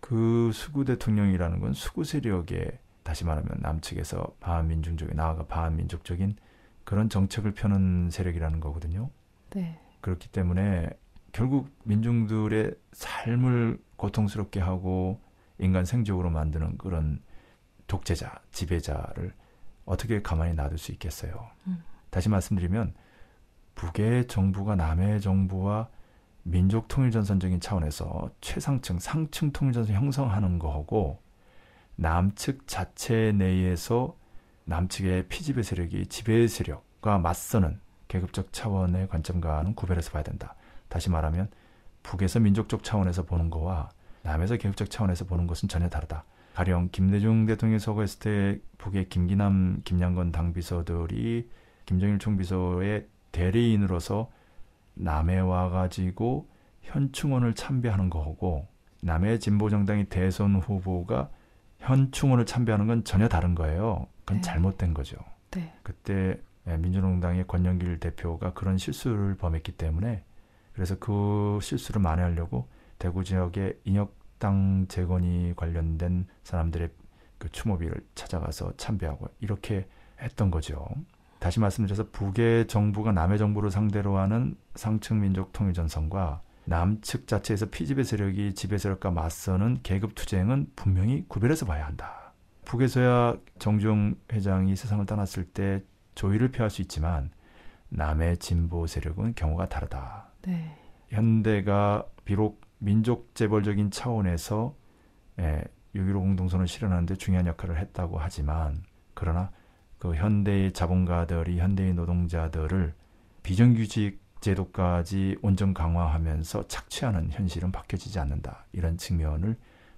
그 수구 대통령이라는 건 수구 세력의 다시 말하면 남측에서 반민중적인 나아가 반민족적인 그런 정책을 펴는 세력이라는 거거든요. 네. 그렇기 때문에 결국 민중들의 삶을 고통스럽게 하고 인간 생적으로 만드는 그런 독재자, 지배자를 어떻게 가만히 놔둘 수 있겠어요. 음. 다시 말씀드리면 북의 정부가 남의 정부와 민족 통일 전선적인 차원에서 최상층, 상층 통일 전선 형성하는 거하고 남측 자체 내에서 남측의 피지배 세력이 지배 세력과 맞서는 계급적 차원의 관점과는 구별해서 봐야 된다. 다시 말하면 북에서 민족적 차원에서 보는 거와 남에서 계급적 차원에서 보는 것은 전혀 다르다. 가령 김대중 대통령이 서거했을 때 북의 김기남, 김양건 당비서들이 김정일 총비서의 대리인으로서 남해 와가지고 현충원을 참배하는 거고 남해 진보정당이 대선 후보가 현충원을 참배하는 건 전혀 다른 거예요. 그건 네. 잘못된 거죠. 네. 그때 민주노동당의 권영길 대표가 그런 실수를 범했기 때문에 그래서 그 실수를 만회하려고 대구 지역의 인혁당 재건이 관련된 사람들의 그 추모비를 찾아가서 참배하고 이렇게 했던 거죠. 다시 말씀드려서 북의 정부가 남의 정부를 상대로 하는 상층 민족 통일 전선과 남측 자체에서 피지배 세력이 지배 세력과 맞서는 계급 투쟁은 분명히 구별해서 봐야 한다. 북에서야 정중 회장이 세상을 떠났을 때 조의를 표할 수 있지만 남의 진보 세력은 경우가 다르다. 네. 현대가 비록 민족 재벌적인 차원에서 예, 6.15 공동선을 실현하는데 중요한 역할을 했다고 하지만 그러나 그 현대의 자본가들이 현대의 노동자들을 비정규직 제도까지 온전 강화하면서 착취하는 현실은 바뀌어지지 않는다. 이런 측면을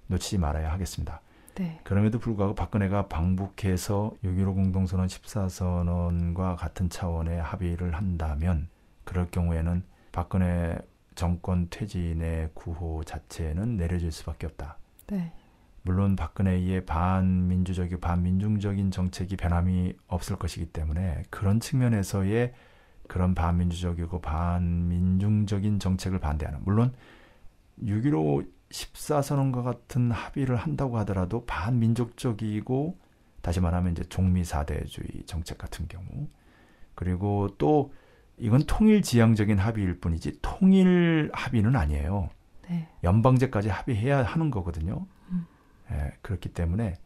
놓치지 말아야 하겠습니다. 네. 그럼에도 불구하고 박근혜가 방북해서 6.15 공동선언 14선언과 같은 차원의 합의를 한다면 그럴 경우에는 박근혜 정권 퇴진의 구호 자체는 내려질 수밖에 없다. 네. 물론 박근혜의 반민주적이고 반민중적인 정책이 변함이 없을 것이기 때문에 그런 측면에서의 그런 반민주적이고 반민중적인 정책을 반대하는 물론 6.15 14선언과 같은 합의를 한다고 하더라도 반민족적이고 다시 말하면 이제 종미 사대주의 정책 같은 경우 그리고 또 이건 통일 지향적인 합의일 뿐이지 통일 합의는 아니에요. 네. 연방제까지 합의해야 하는 거거든요. 음. 예, 그렇기 때문에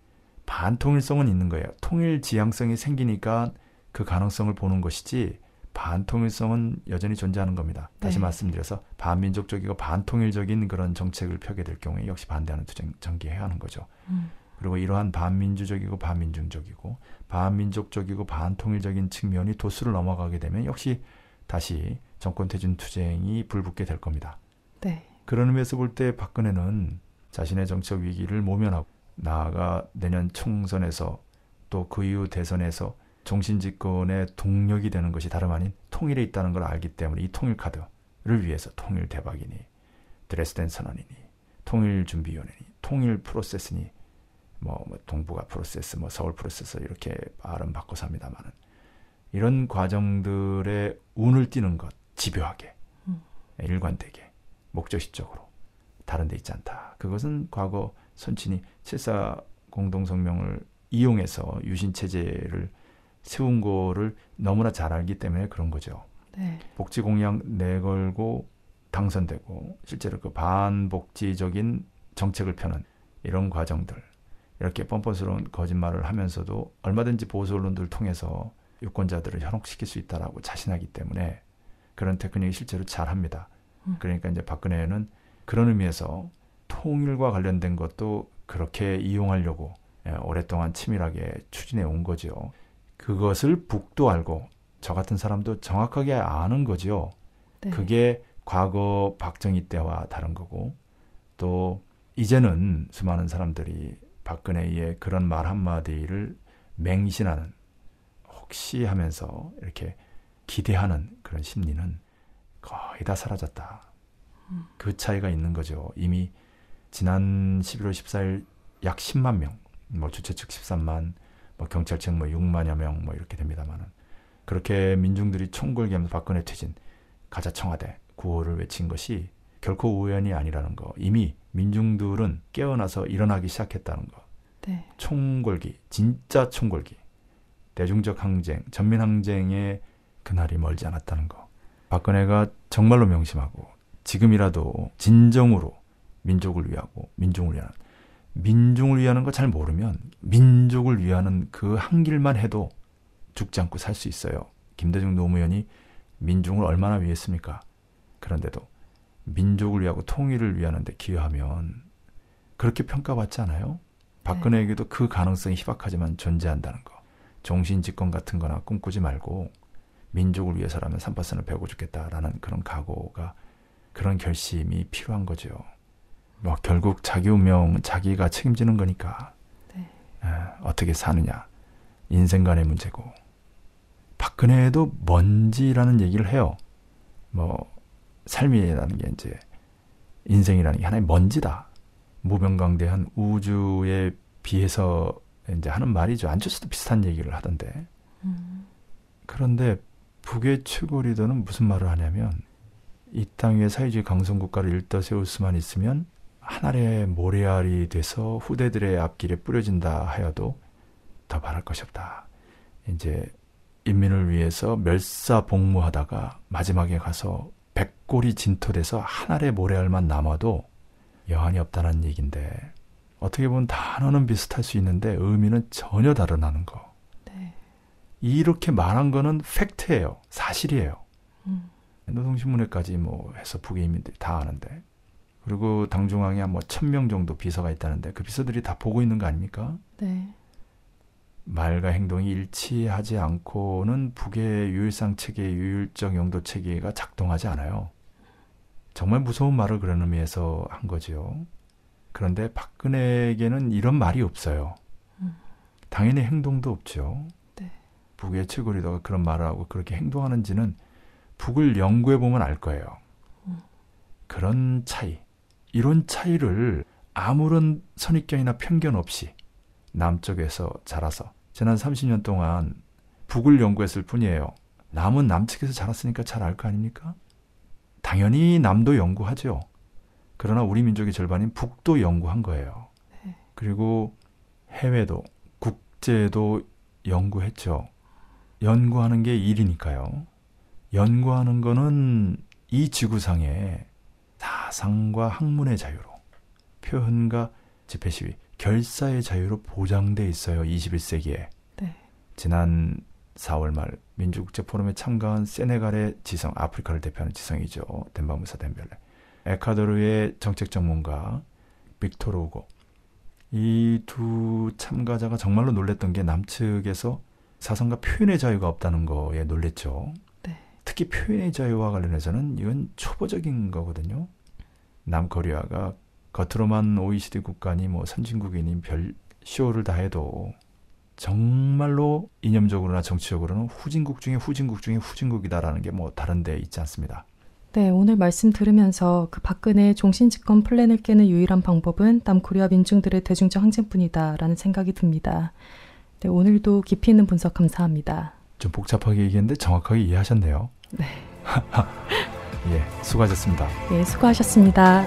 반통일성은 있는 거예요. 통일 지향성이 생기니까 그 가능성을 보는 것이지 반통일성은 여전히 존재하는 겁니다. 다시 네. 말씀드려서 반민족적이고 반통일적인 그런 정책을 펴게 될 경우에 역시 반대하는 투쟁 전개해야 하는 거죠. 음. 그리고 이러한 반민주적이고 반민중적이고 반민족적이고 반통일적인 측면이 도수를 넘어가게 되면 역시 다시 정권 퇴진 투쟁이 불붙게 될 겁니다. 네. 그런 의미에서 볼 때 박근혜는 자신의 정책 위기를 모면하고 나아가 내년 총선에서 또 그 이후 대선에서 종신 집권의 동력이 되는 것이 다름 아닌 통일에 있다는 걸 알기 때문에 이 통일 카드를 위해서 통일 대박이니 드레스덴 선언이니 통일 준비위원회니 통일 프로세스니 뭐, 뭐 동북아 프로세스 뭐 서울 프로세스 이렇게 발음 바꿔서 합니다만은 이런 과정들의 운을 띠는 것 집요하게 음. 일관되게 목적식적으로 다른 데 있지 않다. 그것은 과거 선친이 7.4 공동성명을 이용해서 유신 체제를 세운 거를 너무나 잘 알기 때문에 그런 거죠. 네. 복지 공약 내걸고 당선되고 실제로 그 반복지적인 정책을 펴는 이런 과정들 이렇게 뻔뻔스러운 거짓말을 하면서도 얼마든지 보수 언론들을 통해서 유권자들을 현혹시킬 수 있다라고 자신하기 때문에 그런 테크닉이 실제로 잘합니다. 음. 그러니까 이제 박근혜는 그런 의미에서 통일과 관련된 것도 그렇게 이용하려고 예, 오랫동안 치밀하게 추진해 온 거죠. 그것을 북도 알고 저 같은 사람도 정확하게 아는 거죠. 네. 그게 과거 박정희 때와 다른 거고 또 이제는 수많은 사람들이 박근혜의 그런 말 한마디를 맹신하는 혹시 하면서 이렇게 기대하는 그런 심리는 거의 다 사라졌다. 그 차이가 있는 거죠. 이미 지난 11월 14일 약 10만 명, 뭐 주최 측 13만, 뭐 경찰청 뭐 6만여 명 뭐 이렇게 됩니다만은 그렇게 민중들이 총궐기하면서 박근혜 퇴진, 가자 청와대 구호를 외친 것이 결코 우연이 아니라는 거. 이미 민중들은 깨어나서 일어나기 시작했다는 거. 네. 총궐기, 진짜 총궐기, 대중적 항쟁, 전민 항쟁의 그날이 멀지 않았다는 거. 박근혜가 정말로 명심하고 지금이라도 진정으로 민족을 위하고 민중을 위하는 민중을 위하는 거 잘 모르면 민족을 위하는 그 한 길만 해도 죽지 않고 살 수 있어요. 김대중 노무현이 민중을 얼마나 위했습니까? 그런데도 민족을 위하고 통일을 위하는데 기여하면 그렇게 평가받지 않아요? 박근혜에게도 그 가능성이 희박하지만 존재한다는 거. 종신집권 같은 거나 꿈꾸지 말고 민족을 위해서라면 3%를 배우고 죽겠다라는 그런 각오가 그런 결심이 필요한 거죠. 뭐 결국 자기 운명은 자기가 책임지는 거니까 네. 에, 어떻게 사느냐 인생관의 문제고 박근혜도 먼지라는 얘기를 해요. 뭐 삶이라는 게 이제 인생이라는 게 하나의 먼지다. 무병강대한 우주에 비해서 이제 하는 말이죠. 안철수도 비슷한 얘기를 하던데. 음. 그런데 북의 최고 리더는 무슨 말을 하냐면 이 땅 위에 사회주의 강성 국가를 일떠 세울 수만 있으면 하늘의 모래알이 돼서 후대들의 앞길에 뿌려진다 하여도 더 바랄 것이 없다. 이제 인민을 위해서 멸사복무하다가 마지막에 가서 백골이 진토돼서 하늘의 모래알만 남아도 여한이 없다는 얘기인데 어떻게 보면 단어는 비슷할 수 있는데 의미는 전혀 다르다는 거. 네. 이렇게 말한 거는 팩트예요. 사실이에요. 음. 노동신문회까지 뭐 해서 북의 인민들이 다 아는데. 그리고 당중앙에 한 뭐 천 명 정도 비서가 있다는데 그 비서들이 다 보고 있는 거 아닙니까? 네. 말과 행동이 일치하지 않고는 북의 유일상 체계, 유일적 영도 체계가 작동하지 않아요. 정말 무서운 말을 그런 의미에서 한 거죠. 그런데 박근혜에게는 이런 말이 없어요. 음. 당연히 행동도 없죠. 네. 북의 최고 리더가 그런 말을 하고 그렇게 행동하는지는 북을 연구해 보면 알 거예요. 음. 그런 차이, 이런 차이를 아무런 선입견이나 편견 없이 남쪽에서 자라서 지난 30년 동안 북을 연구했을 뿐이에요. 남은 남측에서 자랐으니까 잘 알 거 아닙니까? 당연히 남도 연구하죠. 그러나 우리 민족의 절반인 북도 연구한 거예요. 네. 그리고 해외도 국제도 연구했죠. 연구하는 게 일이니까요. 연구하는 거는 이 지구상에 사상과 학문의 자유로 표현과 집회 시위, 결사의 자유로 보장돼 있어요. 21세기에. 네. 지난 4월 말 민주국제 포럼에 참가한 세네갈의 지성, 아프리카를 대표하는 지성이죠. 덴바무사 덴벨레. 에콰도르의 정책 전문가 빅토르 우고. 이 두 참가자가 정말로 놀랬던 게 남측에서 사상과 표현의 자유가 없다는 거에 놀랬죠. 네. 특히 표현의 자유와 관련해서는 이건 초보적인 거거든요. 남코리아가 겉으로만 OECD 국가니 뭐 선진국이니 별 쇼를 다 해도 정말로 이념적으로나 정치적으로는 후진국 중에 후진국 중에 후진국이다라는 게 뭐 다른 데 있지 않습니다. 네, 오늘 말씀 들으면서 그 박근혜 종신집권 플랜을 깨는 유일한 방법은 남코리아 민중들의 대중적 항쟁뿐이다라는 생각이 듭니다. 네, 오늘도 깊이 있는 분석 감사합니다. 좀 복잡하게 얘기했는데 정확하게 이해하셨네요. 네. *laughs* 예, 수고하셨습니다. 네, 수고하셨습니다.